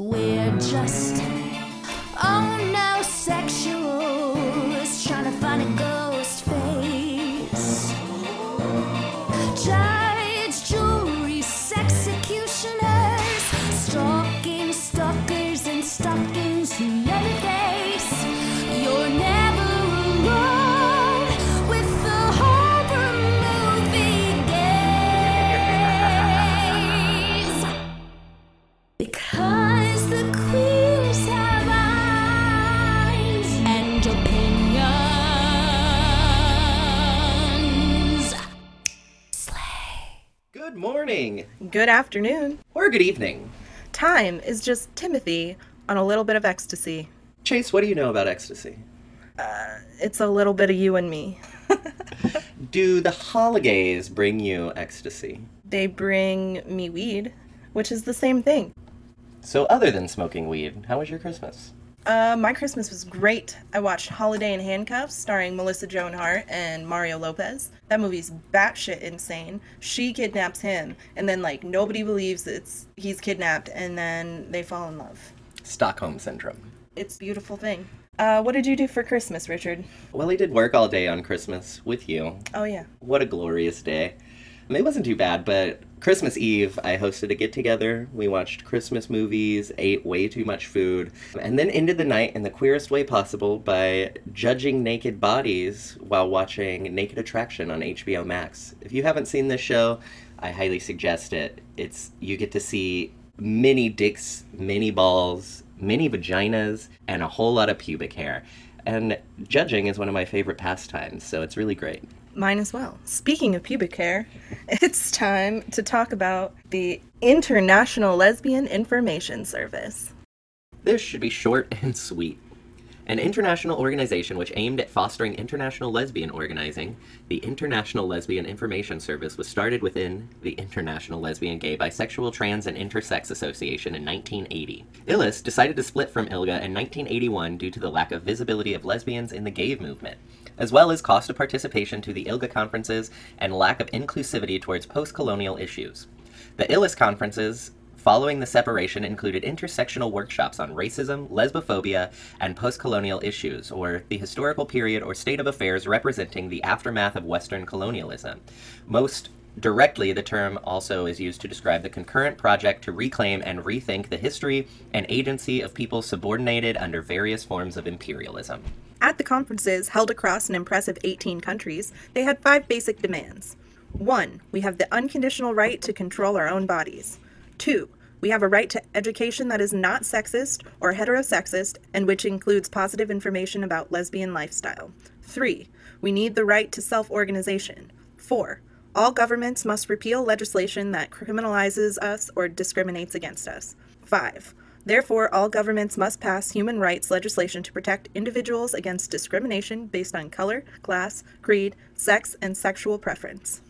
We're just oh no sexuals morning Good afternoon. or good evening. Time is just Timothy on a little bit of ecstasy. Chase, what do you know about ecstasy? Uh, it's a little bit of you and me. Do the holidays bring you ecstasy? They bring me weed, which is the same thing. So, other than smoking weed, how was your Christmas? Uh, my Christmas was great. I watched Holiday in Handcuffs starring Melissa Joan Hart and Mario Lopez. That movie's batshit insane. She kidnaps him, and then like nobody believes it's he's kidnapped, and then they fall in love. Stockholm Syndrome. It's a beautiful thing. Uh, what did you do for Christmas, Richard? Well, I did work all day on Christmas with you. Oh yeah. What a glorious day. It wasn't too bad, but Christmas Eve, I hosted a get together. We watched Christmas movies, ate way too much food, and then ended the night in the queerest way possible by judging naked bodies while watching Naked Attraction on HBO Max. If you haven't seen this show, I highly suggest it. It's you get to see many dicks, many balls, many vaginas, and a whole lot of pubic hair. And judging is one of my favorite pastimes, so it's really great. Mine as well. Speaking of pubic hair, it's time to talk about the International Lesbian Information Service. This should be short and sweet. An international organization which aimed at fostering international lesbian organizing, the International Lesbian Information Service was started within the International Lesbian, Gay, Bisexual, Trans, and Intersex Association in 1980. ILIS decided to split from ILGA in 1981 due to the lack of visibility of lesbians in the gay movement, as well as cost of participation to the ILGA conferences and lack of inclusivity towards post colonial issues. The ILIS conferences following the separation included intersectional workshops on racism, lesbophobia, and post colonial issues, or the historical period or state of affairs representing the aftermath of Western colonialism. Most directly, the term also is used to describe the concurrent project to reclaim and rethink the history and agency of people subordinated under various forms of imperialism. At the conferences, held across an impressive 18 countries, they had five basic demands. One, we have the unconditional right to control our own bodies. Two, we have a right to education that is not sexist or heterosexist and which includes positive information about lesbian lifestyle. Three, we need the right to self organization. Four, all governments must repeal legislation that criminalizes us or discriminates against us. Five, Therefore, all governments must pass human rights legislation to protect individuals against discrimination based on color, class, creed, sex, and sexual preference.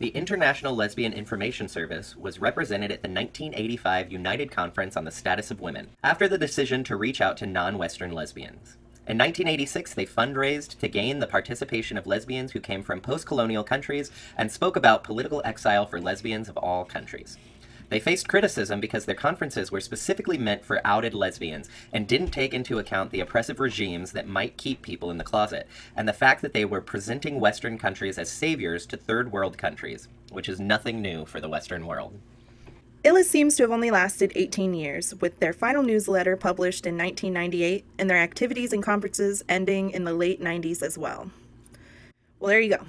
The International Lesbian Information Service was represented at the 1985 United Conference on the Status of Women after the decision to reach out to non Western lesbians. In 1986, they fundraised to gain the participation of lesbians who came from post colonial countries and spoke about political exile for lesbians of all countries. They faced criticism because their conferences were specifically meant for outed lesbians and didn't take into account the oppressive regimes that might keep people in the closet, and the fact that they were presenting Western countries as saviors to third world countries, which is nothing new for the Western world. ILIS seems to have only lasted 18 years, with their final newsletter published in 1998 and their activities and conferences ending in the late 90s as well. Well, there you go.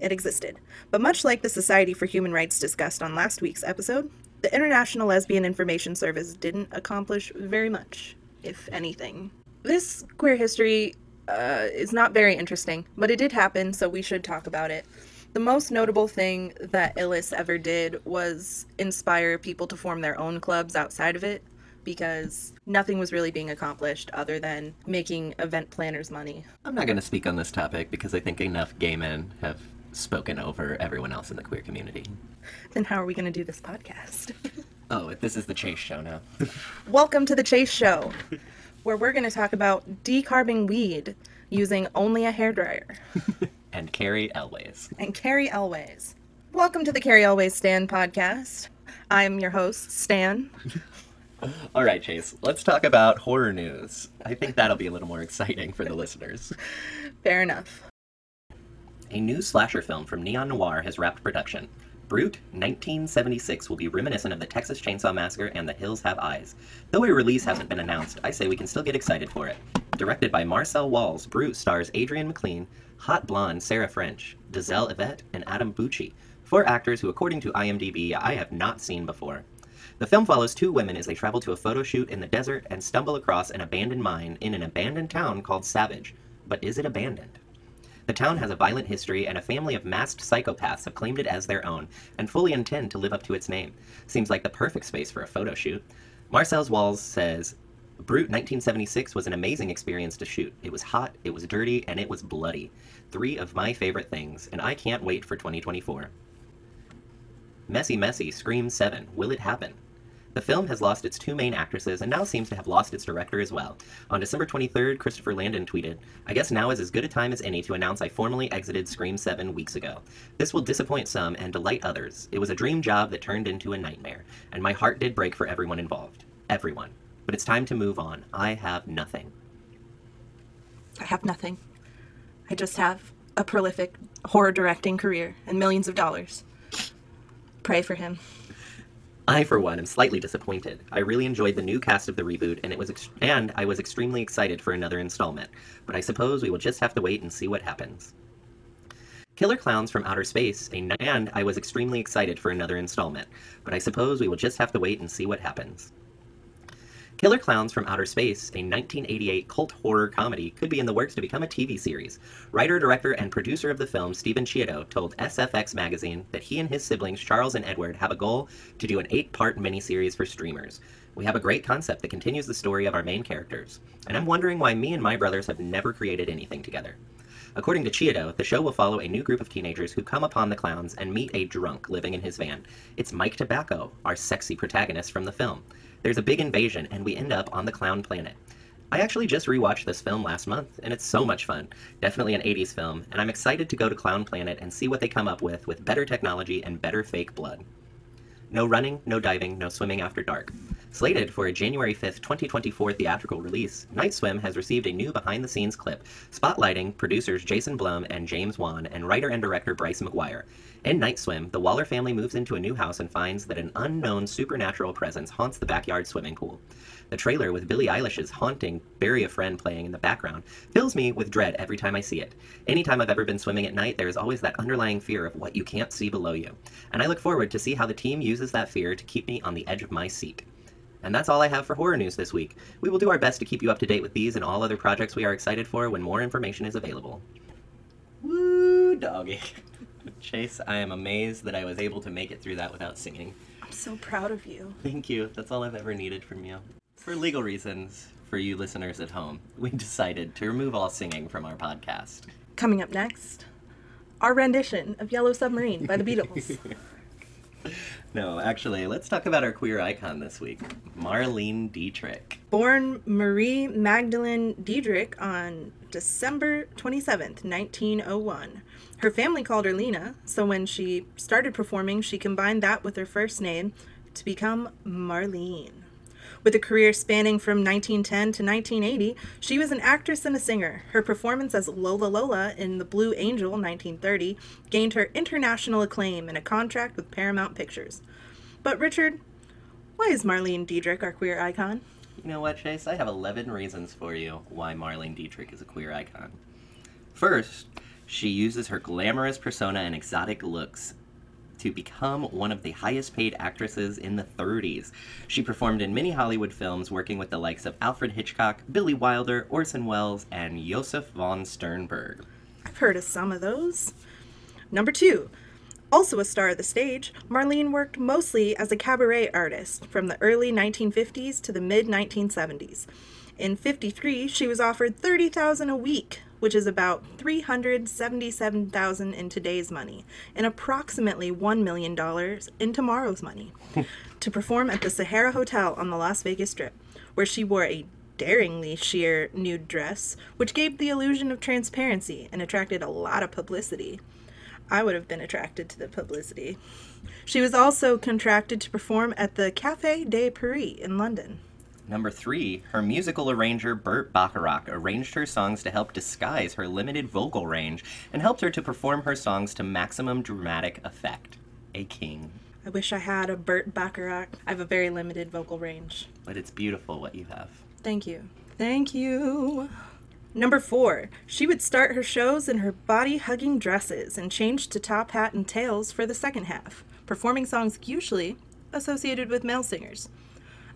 It existed. But much like the Society for Human Rights discussed on last week's episode, the International Lesbian Information Service didn't accomplish very much, if anything. This queer history uh, is not very interesting, but it did happen, so we should talk about it. The most notable thing that ILIS ever did was inspire people to form their own clubs outside of it because nothing was really being accomplished other than making event planners money. I'm not going to speak on this topic because I think enough gay men have spoken over everyone else in the queer community. Then how are we going to do this podcast? Oh, this is the Chase show now. Welcome to the Chase Show, where we're going to talk about decarbing weed using only a hairdryer. and Cary Elwes. and Cary Elwes. Welcome to the Cary Elwes Stan podcast. I'm your host, Stan. All right, Chase, let's talk about horror news. I think that'll be a little more exciting for the listeners. Fair enough. A new slasher film from Neon Noir has wrapped production. Brute 1976 will be reminiscent of the Texas Chainsaw Massacre and The Hills Have Eyes. Though a release hasn't been announced, I say we can still get excited for it. Directed by Marcel Walz, Brute stars Adrian McLean, hot blonde Sarah French, Giselle Yvette, and Adam Bucci, four actors who, according to IMDb, I have not seen before. The film follows two women as they travel to a photo shoot in the desert and stumble across an abandoned mine in an abandoned town called Savage. But is it abandoned? The town has a violent history, and a family of masked psychopaths have claimed it as their own and fully intend to live up to its name. Seems like the perfect space for a photo shoot. Marcel's Walz says, Brute 1976 was an amazing experience to shoot. It was hot, it was dirty, and it was bloody. Three of my favorite things, and I can't wait for 2024. Messy Messy Scream 7 Will It Happen? The film has lost its two main actresses and now seems to have lost its director as well. On December 23rd, Christopher Landon tweeted, I guess now is as good a time as any to announce I formally exited Scream 7 weeks ago. This will disappoint some and delight others. It was a dream job that turned into a nightmare, and my heart did break for everyone involved. Everyone. But it's time to move on. I have nothing. I have nothing. I just have a prolific horror directing career and millions of dollars. Pray for him. I, for one, am slightly disappointed. I really enjoyed the new cast of the reboot, and it was ex- and I was extremely excited for another installment. But I suppose we will just have to wait and see what happens. Killer Klowns from Outer Space, and I was extremely excited for another installment. But I suppose we will just have to wait and see what happens. Killer Klowns from Outer Space, a 1988 cult horror comedy, could be in the works to become a TV series. Writer, director, and producer of the film, Stephen Chiodo, told SFX magazine that he and his siblings, Charles and Edward, have a goal to do an eight part miniseries for streamers. We have a great concept that continues the story of our main characters, and I'm wondering why me and my brothers have never created anything together. According to Chiodo, the show will follow a new group of teenagers who come upon the clowns and meet a drunk living in his van. It's Mike Tobacco, our sexy protagonist from the film. There's a big invasion, and we end up on the clown planet. I actually just rewatched this film last month, and it's so much fun. Definitely an 80s film, and I'm excited to go to Clown Planet and see what they come up with with better technology and better fake blood. No running, no diving, no swimming after dark. Slated for a January 5th, 2024 theatrical release, Night Swim has received a new behind the scenes clip spotlighting producers Jason Blum and James Wan and writer and director Bryce McGuire. In Night Swim, the Waller family moves into a new house and finds that an unknown supernatural presence haunts the backyard swimming pool. The trailer with Billie Eilish's haunting Bury a Friend playing in the background fills me with dread every time I see it. Anytime I've ever been swimming at night, there is always that underlying fear of what you can't see below you. And I look forward to see how the team uses that fear to keep me on the edge of my seat. And that's all I have for horror news this week. We will do our best to keep you up to date with these and all other projects we are excited for when more information is available. Woo, doggy. Chase, I am amazed that I was able to make it through that without singing. I'm so proud of you. Thank you. That's all I've ever needed from you. For legal reasons, for you listeners at home, we decided to remove all singing from our podcast. Coming up next, our rendition of Yellow Submarine by the Beatles. No, actually, let's talk about our queer icon this week, Marlene Dietrich. Born Marie Magdalene Dietrich on December 27th, 1901. Her family called her Lena, so when she started performing, she combined that with her first name to become Marlene. With a career spanning from 1910 to 1980, she was an actress and a singer. Her performance as Lola Lola in The Blue Angel 1930 gained her international acclaim and a contract with Paramount Pictures. But Richard, why is Marlene Dietrich our queer icon? You know what, Chase? I have 11 reasons for you why Marlene Dietrich is a queer icon. First, she uses her glamorous persona and exotic looks to become one of the highest paid actresses in the 30s. She performed in many Hollywood films working with the likes of Alfred Hitchcock, Billy Wilder, Orson Welles, and Josef von Sternberg. I've heard of some of those. Number two, also a star of the stage, Marlene worked mostly as a cabaret artist from the early 1950s to the mid 1970s. In 53, she was offered 30,000 a week, which is about 377,000 in today's money and approximately 1 million dollars in tomorrow's money, to perform at the Sahara Hotel on the Las Vegas Strip, where she wore a daringly sheer nude dress, which gave the illusion of transparency and attracted a lot of publicity. I would have been attracted to the publicity. She was also contracted to perform at the Café de Paris in London. Number three, her musical arranger Burt Bacharach arranged her songs to help disguise her limited vocal range and helped her to perform her songs to maximum dramatic effect. A king. I wish I had a Burt Bacharach. I have a very limited vocal range. But it's beautiful what you have. Thank you. Thank you. Number four, she would start her shows in her body hugging dresses and change to top hat and tails for the second half, performing songs usually associated with male singers.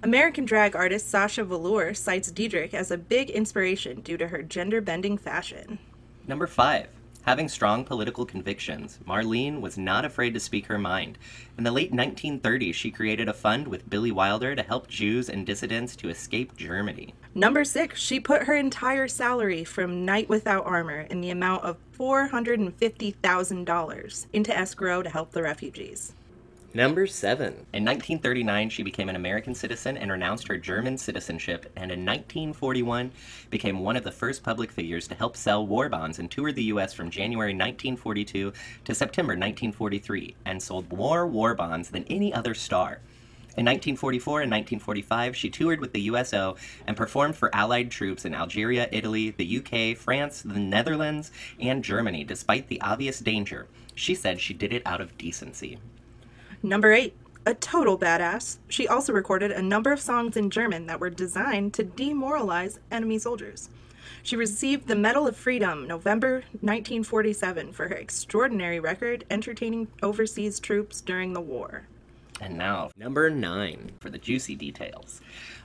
American drag artist Sasha Velour cites Dietrich as a big inspiration due to her gender bending fashion. Number five, having strong political convictions, Marlene was not afraid to speak her mind. In the late 1930s, she created a fund with Billy Wilder to help Jews and dissidents to escape Germany. Number six, she put her entire salary from Knight Without Armor in the amount of $450,000 into escrow to help the refugees. Number seven. In 1939, she became an American citizen and renounced her German citizenship, and in 1941 became one of the first public figures to help sell war bonds and toured the U.S. from January 1942 to September 1943, and sold more war bonds than any other star. In 1944 and 1945, she toured with the USO and performed for Allied troops in Algeria, Italy, the UK, France, the Netherlands, and Germany, despite the obvious danger. She said she did it out of decency. Number eight, a total badass. She also recorded a number of songs in German that were designed to demoralize enemy soldiers. She received the Medal of Freedom November 1947 for her extraordinary record entertaining overseas troops during the war. And now, number nine for the juicy details.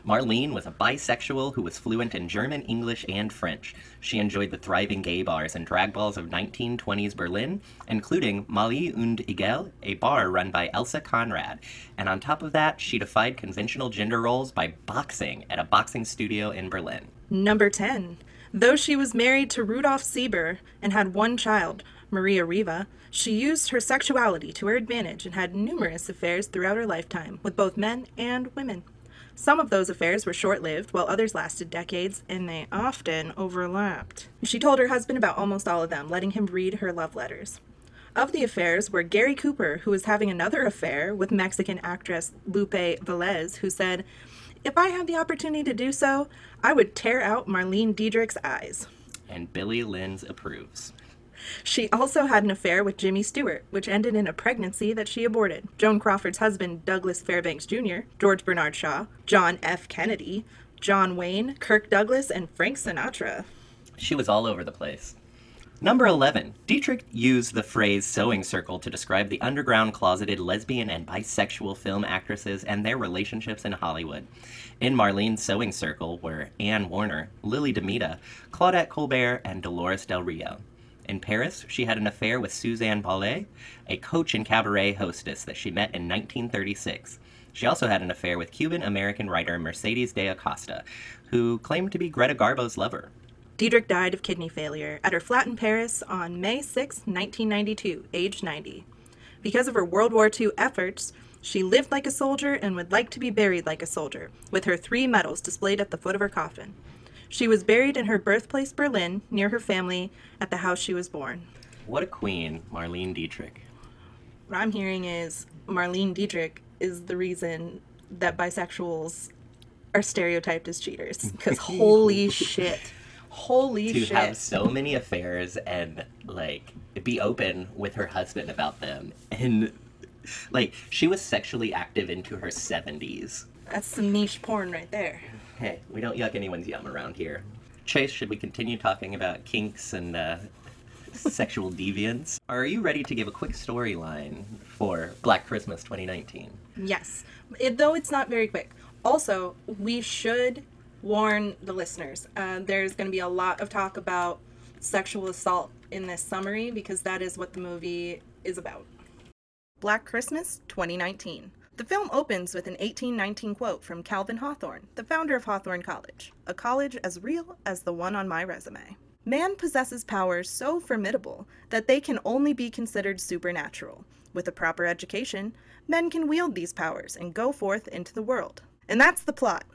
Marlene was a bisexual who was fluent in German, English, and French. She enjoyed the thriving gay bars and drag balls of 1920s Berlin, including Mali und Igel, a bar run by Elsa Conrad. And on top of that, she defied conventional gender roles by boxing at a boxing studio in Berlin. Number 10. Though she was married to Rudolf Sieber and had one child, Maria Riva, she used her sexuality to her advantage and had numerous affairs throughout her lifetime with both men and women. Some of those affairs were short lived, while others lasted decades, and they often overlapped. She told her husband about almost all of them, letting him read her love letters. Of the affairs were Gary Cooper, who was having another affair with Mexican actress Lupe Velez, who said, If I had the opportunity to do so, I would tear out Marlene Dietrich's eyes. And Billy Lynn's approves. She also had an affair with Jimmy Stewart, which ended in a pregnancy that she aborted. Joan Crawford's husband, Douglas Fairbanks Jr., George Bernard Shaw, John F. Kennedy, John Wayne, Kirk Douglas, and Frank Sinatra. She was all over the place. Number 11. Dietrich used the phrase sewing circle to describe the underground closeted lesbian and bisexual film actresses and their relationships in Hollywood. In Marlene's sewing circle were Anne Warner, Lili Damita, Claudette Colbert, and Dolores Del Rio. In Paris, she had an affair with Suzanne Ballet, a coach and cabaret hostess that she met in 1936. She also had an affair with Cuban American writer Mercedes de Acosta, who claimed to be Greta Garbo's lover. Dietrich died of kidney failure at her flat in Paris on May 6, 1992, aged 90. Because of her World War II efforts, she lived like a soldier and would like to be buried like a soldier, with her three medals displayed at the foot of her coffin. She was buried in her birthplace, Berlin, near her family, at the house she was born. What a queen, Marlene Dietrich. What I'm hearing is Marlene Dietrich is the reason that bisexuals are stereotyped as cheaters. Because holy shit. Holy shit. To have so many affairs and, like, be open with her husband about them. And, like, she was sexually active into her 70s. That's some niche porn right there. Hey, we don't yuck anyone's yum around here. Chase, should we continue talking about kinks and uh, sexual deviance? Are you ready to give a quick storyline for Black Christmas 2019? Yes. It, though it's not very quick. Also, we should warn the listeners. Uh, there's going to be a lot of talk about sexual assault in this summary because that is what the movie is about. Black Christmas 2019. The film opens with an 1819 quote from Calvin Hawthorne, the founder of Hawthorne College, a college as real as the one on my resume. Man possesses powers so formidable that they can only be considered supernatural. With a proper education, men can wield these powers and go forth into the world. And that's the plot.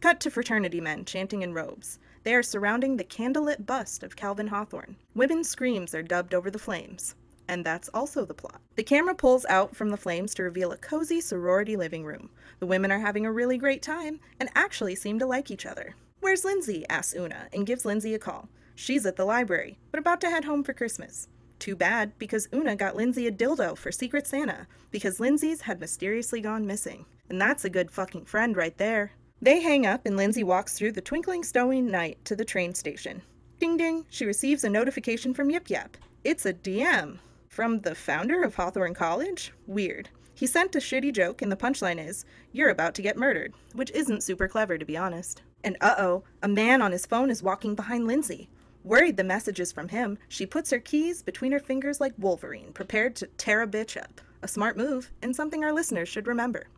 Cut to fraternity men chanting in robes. They are surrounding the candlelit bust of Calvin Hawthorne. Women's screams are dubbed over the flames. And that's also the plot. The camera pulls out from the flames to reveal a cozy sorority living room. The women are having a really great time and actually seem to like each other. Where's Lindsay? asks Una and gives Lindsay a call. She's at the library, but about to head home for Christmas. Too bad, because Una got Lindsay a dildo for Secret Santa, because Lindsay's had mysteriously gone missing. And that's a good fucking friend right there. They hang up, and Lindsay walks through the twinkling snowy night to the train station. Ding ding, she receives a notification from Yip Yap. It's a DM. From the founder of Hawthorne College? Weird. He sent a shitty joke, and the punchline is, You're about to get murdered, which isn't super clever, to be honest. And uh oh, a man on his phone is walking behind Lindsay. Worried the message is from him, she puts her keys between her fingers like Wolverine, prepared to tear a bitch up. A smart move, and something our listeners should remember.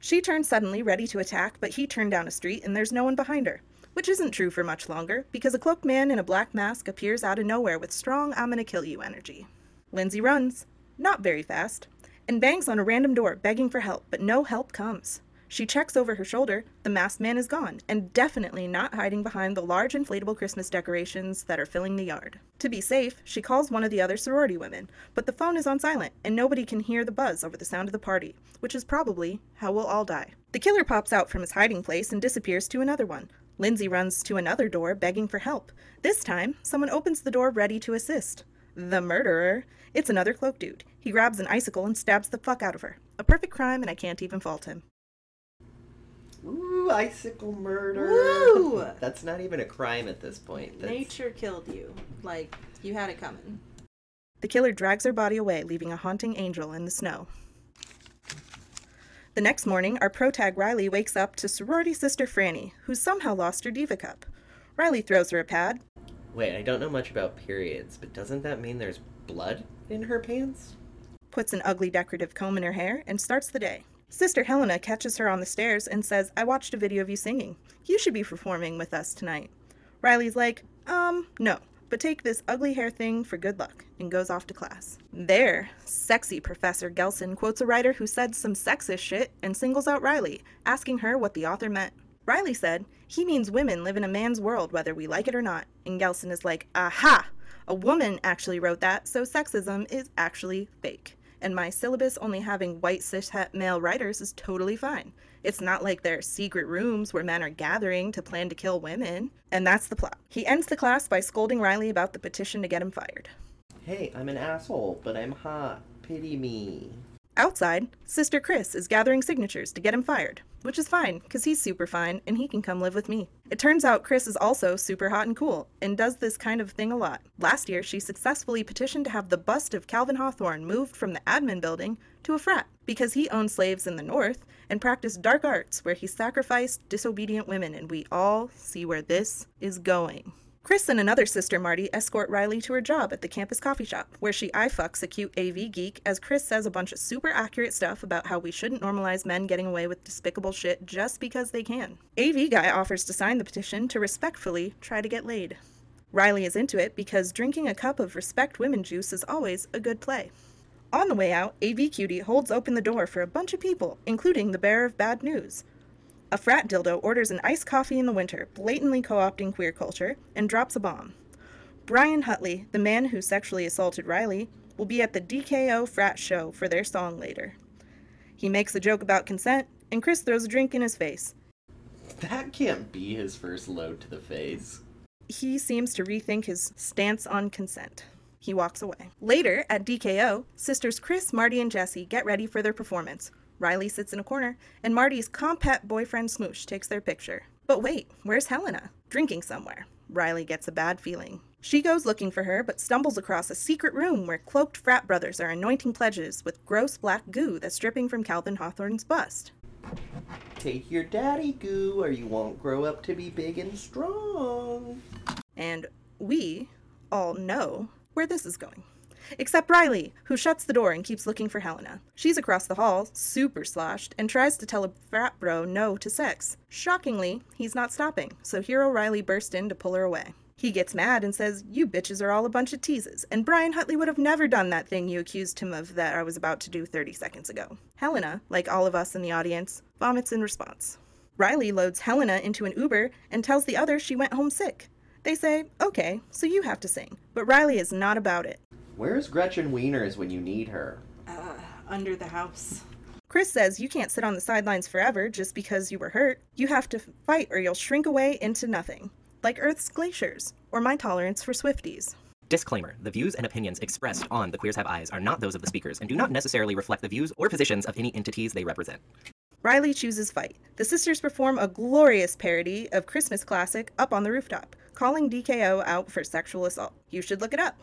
She turns suddenly, ready to attack, but he turned down a street and there's no one behind her. Which isn't true for much longer, because a cloaked man in a black mask appears out of nowhere with strong I'm gonna kill you energy. Lindsay runs, not very fast, and bangs on a random door, begging for help, but no help comes. She checks over her shoulder, the masked man is gone, and definitely not hiding behind the large inflatable Christmas decorations that are filling the yard. To be safe, she calls one of the other sorority women, but the phone is on silent, and nobody can hear the buzz over the sound of the party, which is probably how we'll all die. The killer pops out from his hiding place and disappears to another one. Lindsay runs to another door, begging for help. This time, someone opens the door ready to assist. The murderer. It's another cloak dude. He grabs an icicle and stabs the fuck out of her. A perfect crime, and I can't even fault him. Ooh, icicle murder. Woo! That's not even a crime at this point. That's... Nature killed you. Like, you had it coming. The killer drags her body away, leaving a haunting angel in the snow. The next morning, our protag Riley wakes up to sorority sister Franny, who's somehow lost her diva cup. Riley throws her a pad. Wait, I don't know much about periods, but doesn't that mean there's blood in her pants? puts an ugly decorative comb in her hair, and starts the day. Sister Helena catches her on the stairs and says, I watched a video of you singing. You should be performing with us tonight. Riley's like, um, no, but take this ugly hair thing for good luck, and goes off to class. There, sexy Professor Gelson quotes a writer who said some sexist shit and singles out Riley, asking her what the author meant. Riley said, he means women live in a man's world whether we like it or not, and Gelson is like, aha! A woman actually wrote that, so sexism is actually fake and my syllabus only having white cishet male writers is totally fine. It's not like there are secret rooms where men are gathering to plan to kill women. And that's the plot. He ends the class by scolding Riley about the petition to get him fired. Hey, I'm an asshole, but I'm hot. Pity me. Outside, Sister Chris is gathering signatures to get him fired, which is fine, because he's super fine and he can come live with me. It turns out Chris is also super hot and cool and does this kind of thing a lot. Last year, she successfully petitioned to have the bust of Calvin Hawthorne moved from the admin building to a frat because he owned slaves in the North and practiced dark arts where he sacrificed disobedient women, and we all see where this is going. Chris and another sister, Marty, escort Riley to her job at the campus coffee shop, where she eye fucks a cute AV geek as Chris says a bunch of super accurate stuff about how we shouldn't normalize men getting away with despicable shit just because they can. AV guy offers to sign the petition to respectfully try to get laid. Riley is into it because drinking a cup of respect women juice is always a good play. On the way out, AV Cutie holds open the door for a bunch of people, including the bearer of bad news. A frat dildo orders an iced coffee in the winter, blatantly co opting queer culture, and drops a bomb. Brian Huntley, the man who sexually assaulted Riley, will be at the DKO frat show for their song later. He makes a joke about consent, and Chris throws a drink in his face. That can't be his first load to the face. He seems to rethink his stance on consent. He walks away. Later, at DKO, sisters Chris, Marty, and Jesse get ready for their performance. Riley sits in a corner, and Marty's compact boyfriend Smoosh takes their picture. But wait, where's Helena? Drinking somewhere. Riley gets a bad feeling. She goes looking for her, but stumbles across a secret room where cloaked frat brothers are anointing pledges with gross black goo that's dripping from Calvin Hawthorne's bust. Take your daddy goo, or you won't grow up to be big and strong. And we all know where this is going. Except Riley, who shuts the door and keeps looking for Helena. She's across the hall, super sloshed, and tries to tell a frat bro no to sex. Shockingly, he's not stopping, so Hero Riley bursts in to pull her away. He gets mad and says, You bitches are all a bunch of teases, and Brian Huntley would have never done that thing you accused him of that I was about to do 30 seconds ago. Helena, like all of us in the audience, vomits in response. Riley loads Helena into an Uber and tells the others she went home sick. They say, Okay, so you have to sing, but Riley is not about it. Where's Gretchen Wieners when you need her? Uh, under the house. Chris says you can't sit on the sidelines forever just because you were hurt. You have to fight or you'll shrink away into nothing, like Earth's glaciers, or my tolerance for Swifties. Disclaimer The views and opinions expressed on The Queers Have Eyes are not those of the speakers and do not necessarily reflect the views or positions of any entities they represent. Riley chooses fight. The sisters perform a glorious parody of Christmas classic Up on the Rooftop, calling DKO out for sexual assault. You should look it up.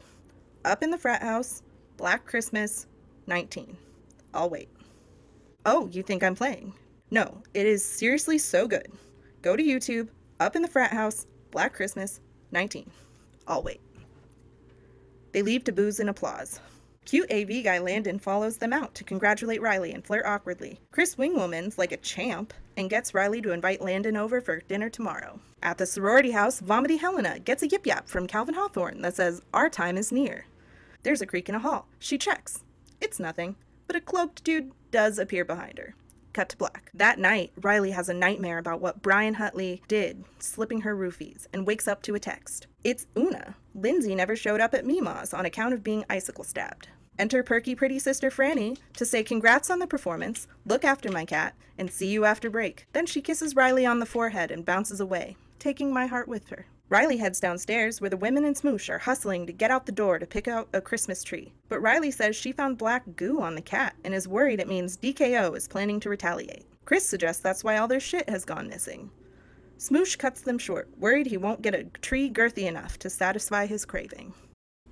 Up in the Frat House, Black Christmas, 19. I'll wait. Oh, you think I'm playing? No, it is seriously so good. Go to YouTube, Up in the Frat House, Black Christmas, 19. I'll wait. They leave to booze and applause. Cute AV guy Landon follows them out to congratulate Riley and flirt awkwardly. Chris Wingwoman's like a champ and gets Riley to invite Landon over for dinner tomorrow. At the sorority house, Vomity Helena gets a yip yap from Calvin Hawthorne that says, Our time is near. There's a creak in a hall. She checks. It's nothing, but a cloaked dude does appear behind her. Cut to black. That night, Riley has a nightmare about what Brian Huntley did, slipping her roofies, and wakes up to a text. It's Una. Lindsay never showed up at Mima's on account of being icicle stabbed. Enter perky pretty sister Franny to say congrats on the performance, look after my cat, and see you after break. Then she kisses Riley on the forehead and bounces away, taking my heart with her. Riley heads downstairs where the women in Smoosh are hustling to get out the door to pick out a Christmas tree. But Riley says she found black goo on the cat and is worried it means DKO is planning to retaliate. Chris suggests that's why all their shit has gone missing. Smoosh cuts them short, worried he won't get a tree girthy enough to satisfy his craving.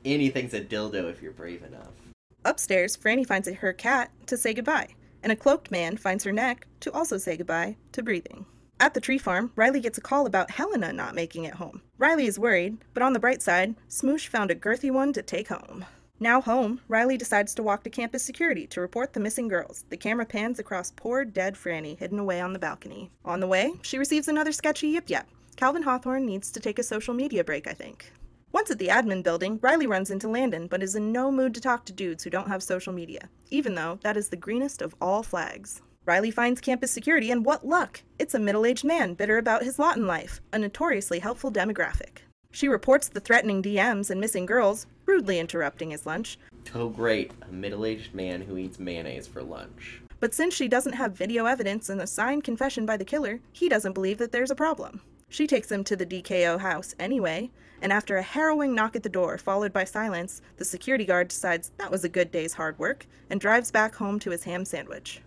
Anything's a dildo if you're brave enough. Upstairs, Franny finds her cat to say goodbye, and a cloaked man finds her neck to also say goodbye to breathing. At the tree farm, Riley gets a call about Helena not making it home. Riley is worried, but on the bright side, Smoosh found a girthy one to take home. Now home, Riley decides to walk to campus security to report the missing girls. The camera pans across poor dead Franny hidden away on the balcony. On the way, she receives another sketchy yip yap. Calvin Hawthorne needs to take a social media break, I think. Once at the admin building, Riley runs into Landon, but is in no mood to talk to dudes who don't have social media, even though that is the greenest of all flags. Riley finds campus security, and what luck! It's a middle aged man bitter about his lot in life, a notoriously helpful demographic. She reports the threatening DMs and missing girls, rudely interrupting his lunch, Oh, great. A middle aged man who eats mayonnaise for lunch. but since she doesn't have video evidence and a signed confession by the killer, he doesn't believe that there's a problem. She takes him to the DKO house anyway, and after a harrowing knock at the door, followed by silence, the security guard decides that was a good day's hard work and drives back home to his ham sandwich.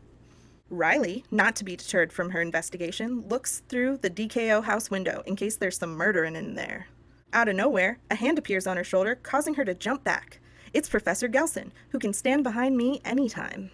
Riley, not to be deterred from her investigation, looks through the DKO house window in case there's some murdering in there. Out of nowhere, a hand appears on her shoulder, causing her to jump back. It's Professor Gelson, who can stand behind me anytime.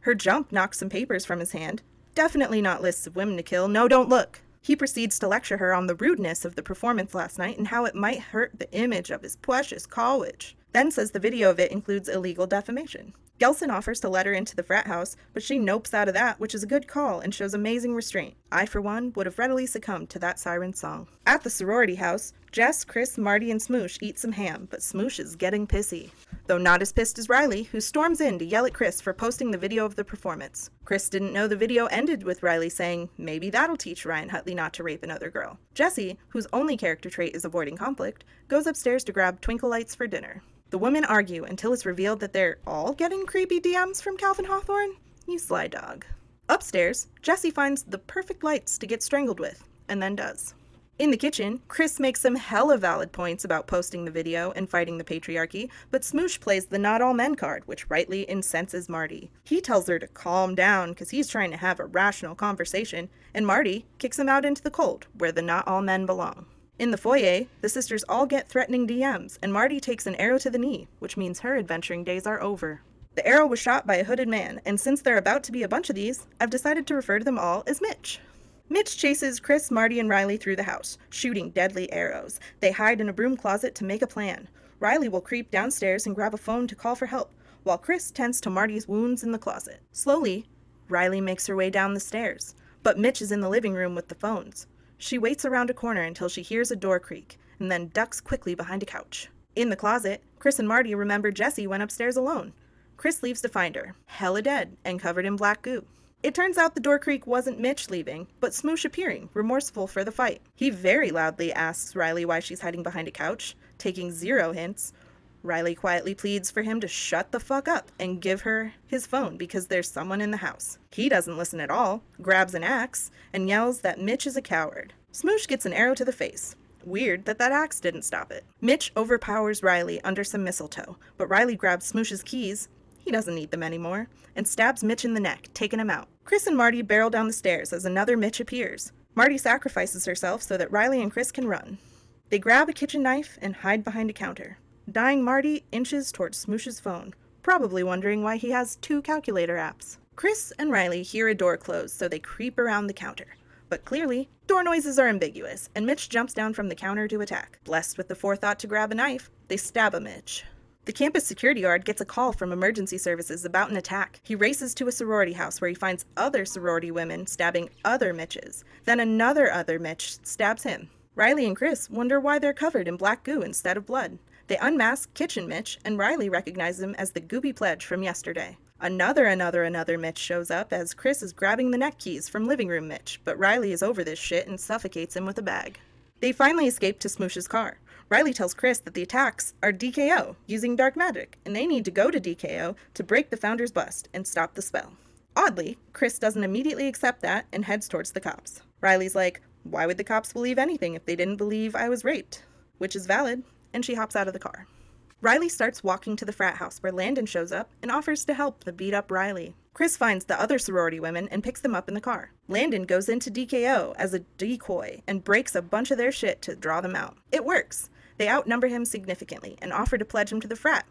Her jump knocks some papers from his hand. Definitely not lists of women to kill. No, don't look. He proceeds to lecture her on the rudeness of the performance last night and how it might hurt the image of his precious college. Then says the video of it includes illegal defamation. Gelson offers to let her into the frat house, but she nopes out of that, which is a good call and shows amazing restraint. I, for one, would have readily succumbed to that siren song. At the sorority house, Jess, Chris, Marty, and Smoosh eat some ham, but Smoosh is getting pissy. Though not as pissed as Riley, who storms in to yell at Chris for posting the video of the performance. Chris didn't know the video ended with Riley saying, maybe that'll teach Ryan Huntley not to rape another girl. Jesse, whose only character trait is avoiding conflict, goes upstairs to grab twinkle lights for dinner. The women argue until it's revealed that they're all getting creepy DMs from Calvin Hawthorne. You sly dog. Upstairs, Jesse finds the perfect lights to get strangled with, and then does. In the kitchen, Chris makes some hella valid points about posting the video and fighting the patriarchy, but Smoosh plays the not all men card, which rightly incenses Marty. He tells her to calm down because he's trying to have a rational conversation, and Marty kicks him out into the cold, where the not all men belong. In the foyer, the sisters all get threatening DMs, and Marty takes an arrow to the knee, which means her adventuring days are over. The arrow was shot by a hooded man, and since there are about to be a bunch of these, I've decided to refer to them all as Mitch. Mitch chases Chris, Marty, and Riley through the house, shooting deadly arrows. They hide in a broom closet to make a plan. Riley will creep downstairs and grab a phone to call for help, while Chris tends to Marty's wounds in the closet. Slowly, Riley makes her way down the stairs, but Mitch is in the living room with the phones. She waits around a corner until she hears a door creak, and then ducks quickly behind a couch. In the closet, Chris and Marty remember Jessie went upstairs alone. Chris leaves to find her, hella dead and covered in black goo. It turns out the door creak wasn't Mitch leaving, but Smoosh appearing, remorseful for the fight. He very loudly asks Riley why she's hiding behind a couch, taking zero hints. Riley quietly pleads for him to shut the fuck up and give her his phone because there's someone in the house. He doesn't listen at all, grabs an axe, and yells that Mitch is a coward. Smoosh gets an arrow to the face. Weird that that axe didn't stop it. Mitch overpowers Riley under some mistletoe, but Riley grabs Smoosh's keys, he doesn't need them anymore, and stabs Mitch in the neck, taking him out. Chris and Marty barrel down the stairs as another Mitch appears. Marty sacrifices herself so that Riley and Chris can run. They grab a kitchen knife and hide behind a counter. Dying Marty inches towards Smoosh's phone, probably wondering why he has two calculator apps. Chris and Riley hear a door close, so they creep around the counter. But clearly, door noises are ambiguous, and Mitch jumps down from the counter to attack. Blessed with the forethought to grab a knife, they stab a Mitch. The campus security guard gets a call from emergency services about an attack. He races to a sorority house where he finds other sorority women stabbing other Mitches. Then another other Mitch stabs him. Riley and Chris wonder why they're covered in black goo instead of blood. They unmask Kitchen Mitch, and Riley recognizes him as the Gooby Pledge from yesterday. Another, another, another Mitch shows up as Chris is grabbing the neck keys from Living Room Mitch, but Riley is over this shit and suffocates him with a bag. They finally escape to Smoosh's car. Riley tells Chris that the attacks are DKO, using dark magic, and they need to go to DKO to break the founder's bust and stop the spell. Oddly, Chris doesn't immediately accept that and heads towards the cops. Riley's like, Why would the cops believe anything if they didn't believe I was raped? Which is valid, and she hops out of the car. Riley starts walking to the frat house where Landon shows up and offers to help the beat up Riley. Chris finds the other sorority women and picks them up in the car. Landon goes into DKO as a decoy and breaks a bunch of their shit to draw them out. It works. They outnumber him significantly and offer to pledge him to the frat,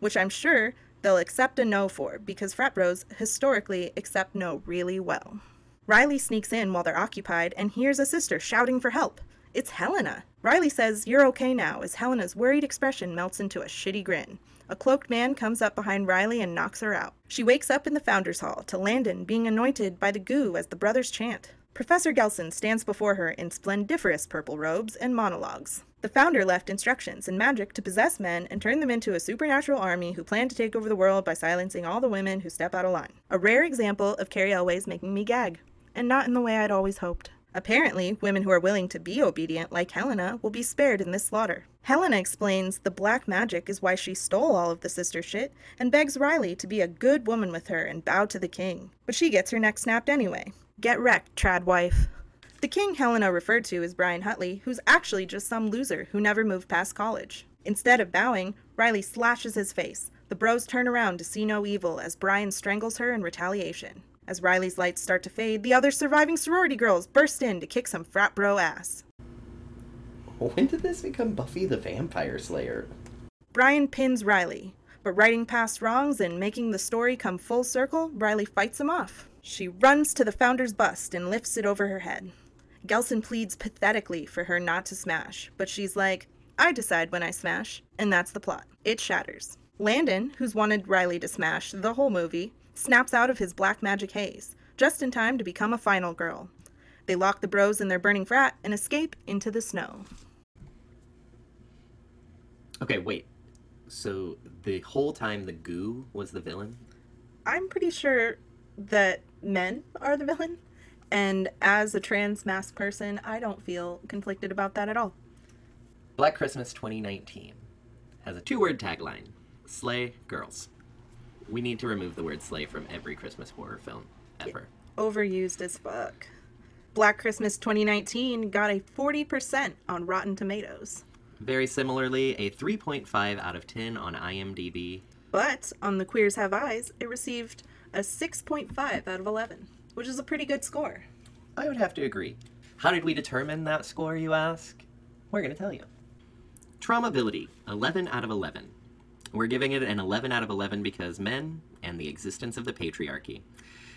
which I'm sure they'll accept a no for because frat bros historically accept no really well. Riley sneaks in while they're occupied and hears a sister shouting for help. It's Helena. Riley says, You're okay now, as Helena's worried expression melts into a shitty grin. A cloaked man comes up behind Riley and knocks her out. She wakes up in the Founders Hall to Landon being anointed by the goo as the brothers chant. Professor Gelson stands before her in splendiferous purple robes and monologues. The founder left instructions and magic to possess men and turn them into a supernatural army who plan to take over the world by silencing all the women who step out of line. A rare example of Cary Elwes making me gag, and not in the way I'd always hoped. Apparently, women who are willing to be obedient, like Helena, will be spared in this slaughter. Helena explains the black magic is why she stole all of the sister shit and begs Riley to be a good woman with her and bow to the king. But she gets her neck snapped anyway. Get wrecked, trad wife. The king Helena referred to is Brian Huntley, who's actually just some loser who never moved past college. Instead of bowing, Riley slashes his face. The bros turn around to see no evil as Brian strangles her in retaliation. As Riley's lights start to fade, the other surviving sorority girls burst in to kick some frat bro ass. When did this become Buffy the Vampire Slayer? Brian pins Riley, but writing past wrongs and making the story come full circle, Riley fights him off. She runs to the founder's bust and lifts it over her head. Gelson pleads pathetically for her not to smash, but she's like, I decide when I smash, and that's the plot. It shatters. Landon, who's wanted Riley to smash the whole movie, snaps out of his black magic haze, just in time to become a final girl. They lock the bros in their burning frat and escape into the snow. Okay, wait. So the whole time the goo was the villain? I'm pretty sure that men are the villain, and as a trans masked person, I don't feel conflicted about that at all. Black Christmas 2019 has a two word tagline Slay Girls. We need to remove the word slay from every Christmas horror film ever. Overused as fuck. Black Christmas 2019 got a 40% on Rotten Tomatoes, Very similarly, a 3.5 out of 10 on IMDb. but on The Queers Have Eyes, it received a 6.5 out of 11, which is a pretty good score. I would have to agree. How did we determine that score, you ask? We're going to tell you. Traumability 11 out of 11. We're giving it an 11 out of 11 because men and the existence of the patriarchy.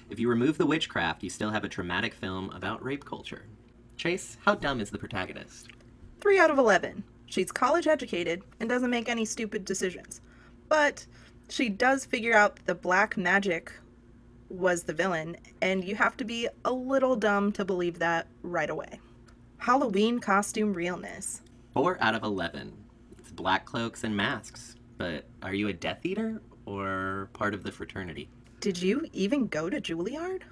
If you remove the witchcraft, you still have a traumatic film about rape culture. Chase, how dumb is the protagonist? 3 out of 11. She's college educated and doesn't make any stupid decisions. But she does figure out the black magic was the villain, and you have to be a little dumb to believe that right away. Halloween costume realness. 4 out of 11. It's black cloaks and masks. But are you a Death Eater or part of the fraternity? Did you even go to Juilliard?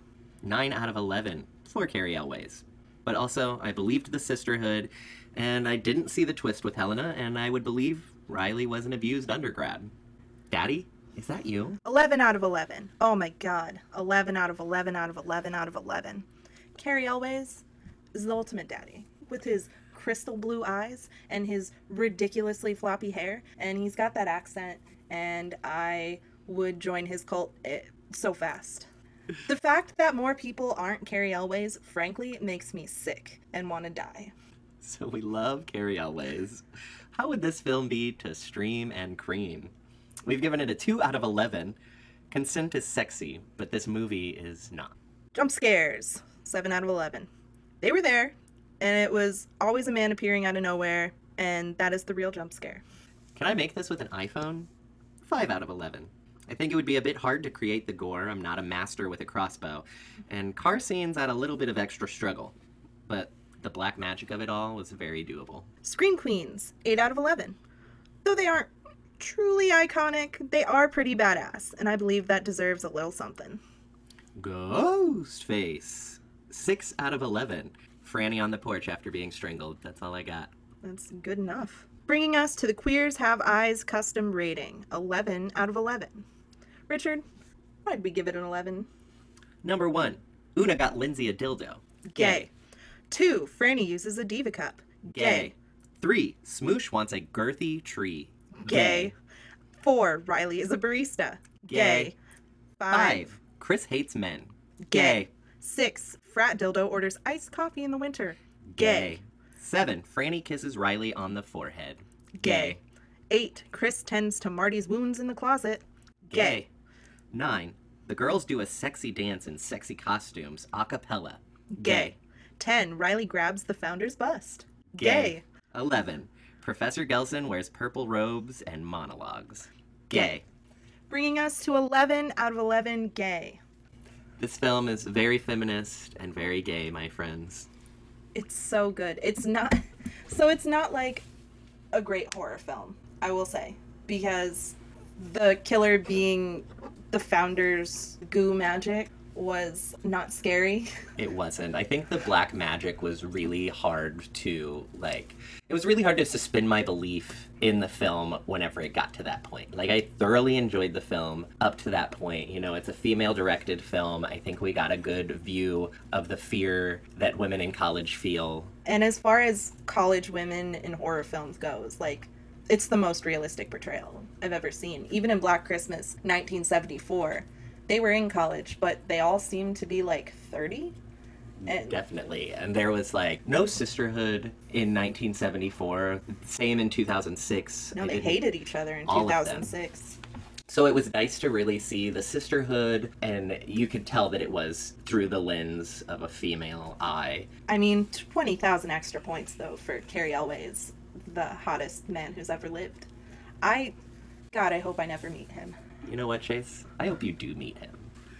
9 out of 11 for Cary Elwes. But also, I believed the sisterhood, and I didn't see the twist with Helena, and I would believe Riley was an abused undergrad. Daddy, is that you? 11 out of 11. Oh my god. 11 out of 11 out of 11 out of 11. Cary Elwes is the ultimate daddy with his crystal blue eyes and his ridiculously floppy hair. And he's got that accent, and I would join his cult eh, so fast. The fact that more people aren't Cary Elwes, frankly, makes me sick and want to die. So we love Cary Elwes. How would this film be to stream and cream? We've given it a 2 out of 11. Consent is sexy, but this movie is not. Jump scares, 7 out of 11. They were there, and it was always a man appearing out of nowhere, and that is the real jump scare. Can I make this with an iPhone? 5 out of 11. I think it would be a bit hard to create the gore. I'm not a master with a crossbow. And car scenes add a little bit of extra struggle. But the black magic of it all was very doable. Scream Queens, 8 out of 11. Though they aren't truly iconic, they are pretty badass, and I believe that deserves a little something. Ghostface. 6 out of 11. Franny on the porch after being strangled. That's all I got. That's good enough. Bringing us to the Queers Have Eyes custom rating, 11 out of 11. Richard, why'd we give it an 11? Number 1. Una got Lindsay a dildo. Gay. 2. Franny uses a diva cup. Gay. 3. Smoosh wants a girthy tree. Gay. 4. Riley is a barista. Gay. 5. 5. Chris hates men. Gay. 6. Frat dildo orders iced coffee in the winter. Gay. 7. Franny kisses Riley on the forehead. Gay. 8. Chris tends to Marty's wounds in the closet. Gay. 9. The girls do a sexy dance in sexy costumes, a cappella. Gay. 10. Riley grabs the founder's bust. Gay. 11. Professor Gelson wears purple robes and monologues. Gay. Bringing us to 11 out of 11 gay. This film is very feminist and very gay, my friends. It's so good. It's not so it's not like a great horror film, I will say, because the killer being the founder's goo magic was not scary. It wasn't. I think the black magic was really hard to like it was really hard to suspend my belief in the film whenever it got to that point. Like I thoroughly enjoyed the film up to that point. You know, it's a female directed film. I think we got a good view of the fear that women in college feel. And as far as college women in horror films goes, like it's the most realistic portrayal I've ever seen. Even in Black Christmas 1974, they were in college, but they all seemed to be like 30. And Definitely. And there was like no sisterhood in 1974, same in 2006. no, they hated each other in all of them. 2006. So it was nice to really see the sisterhood, and you could tell that it was through the lens of a female eye. I mean, 20,000 extra points though for Cary Elwes, the hottest man who's ever lived. I, God, I hope I never meet him. You know what, Chase? I hope you do meet him.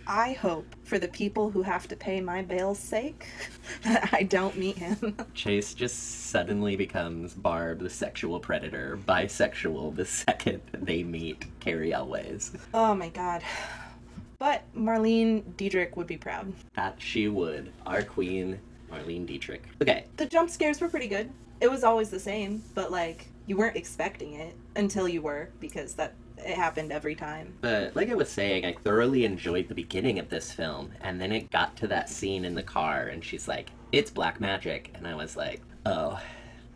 I hope for the people who have to pay my bail's sake that I don't meet him. Chase just suddenly becomes Barb, the sexual predator, bisexual the second they meet Cary Elwes. oh my God. But Marlene Dietrich would be proud. That she would. Our queen, Marlene Dietrich. Okay, The jump scares were pretty good. It was always the same, but like you weren't expecting it until you were because that it happened every time. But like I was saying, I thoroughly enjoyed the beginning of this film, and then it got to that scene in the car, and she's like, "It's black magic," and I was like, "Oh,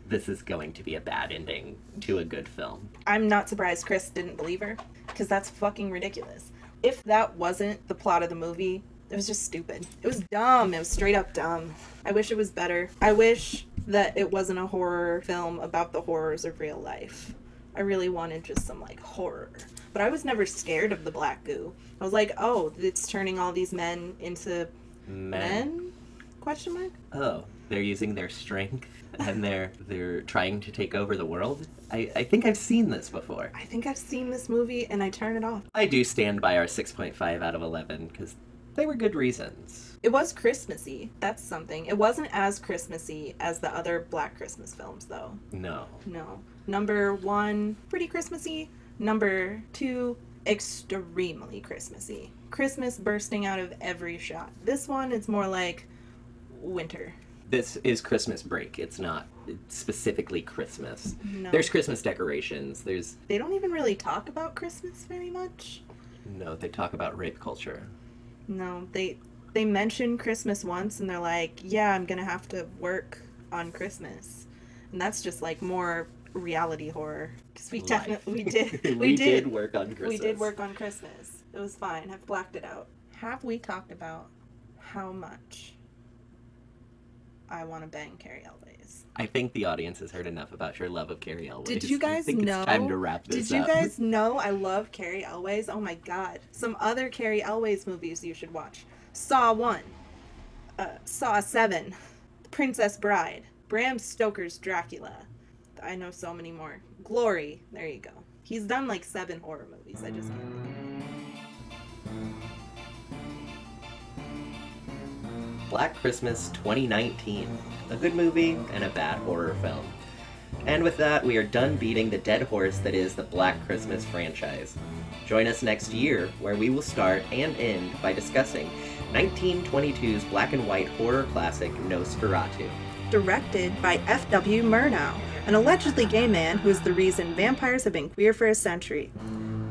this is going to be a bad ending to a good film." I'm not surprised Chris didn't believe her because that's fucking ridiculous. If that wasn't the plot of the movie, it was just stupid. It was dumb. It was straight up dumb. I wish it was better. I wish that it wasn't a horror film about the horrors of real life. I really wanted just some like horror. But I was never scared of the black goo. I was like, "Oh, it's turning all these men into men?" Question mark. Oh, they're using their strength and they're they're trying to take over the world. I, I think I've seen this before. I think I've seen this movie and I turn it off. I do stand by our 6.5 out of 11 because they were good reasons. It was Christmassy. That's something. It wasn't as Christmassy as the other Black Christmas films, though. No. No. Number one, pretty Christmassy. Number two, extremely Christmassy. Christmas bursting out of every shot. This one, it's more like winter. this is Christmas break. It's not specifically Christmas. No. There's Christmas decorations. There's They don't even really talk about Christmas very much. no. They talk about rape culture. No, they they mention Christmas once and they're like, "Yeah, I'm going to have to work on Christmas." And that's just like more reality horror cuz we Life. definitely we did we, we did, did work on Christmas. we did work on Christmas. It was fine. I've blacked it out. Have we talked about how much I want to bang Cary Elwes? I think the audience has heard enough about your love of Cary Elwes. Did you I guys think know? It's time to wrap this up. Did you up. guys know I love Cary Elwes? Oh my god. Some other Cary Elwes movies you should watch. Saw 1. Uh, Saw 7. Princess Bride. Bram Stoker's Dracula. I know so many more. Glory. There you go. He's done like 7 horror movies. I just can't think. Black Christmas 2019. A good movie and a bad horror film. And with that, we are done beating the dead horse that is the Black Christmas franchise. Join us next year, where we will start and end by discussing 1922's black and white horror classic Nosferatu. Directed by F.W. Murnau, an allegedly gay man who is the reason vampires have been queer for a century.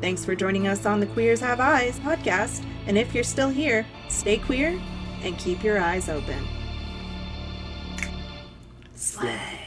Thanks for joining us on the Queers Have Eyes podcast, and if you're still here, stay queer and keep your eyes open. Slay.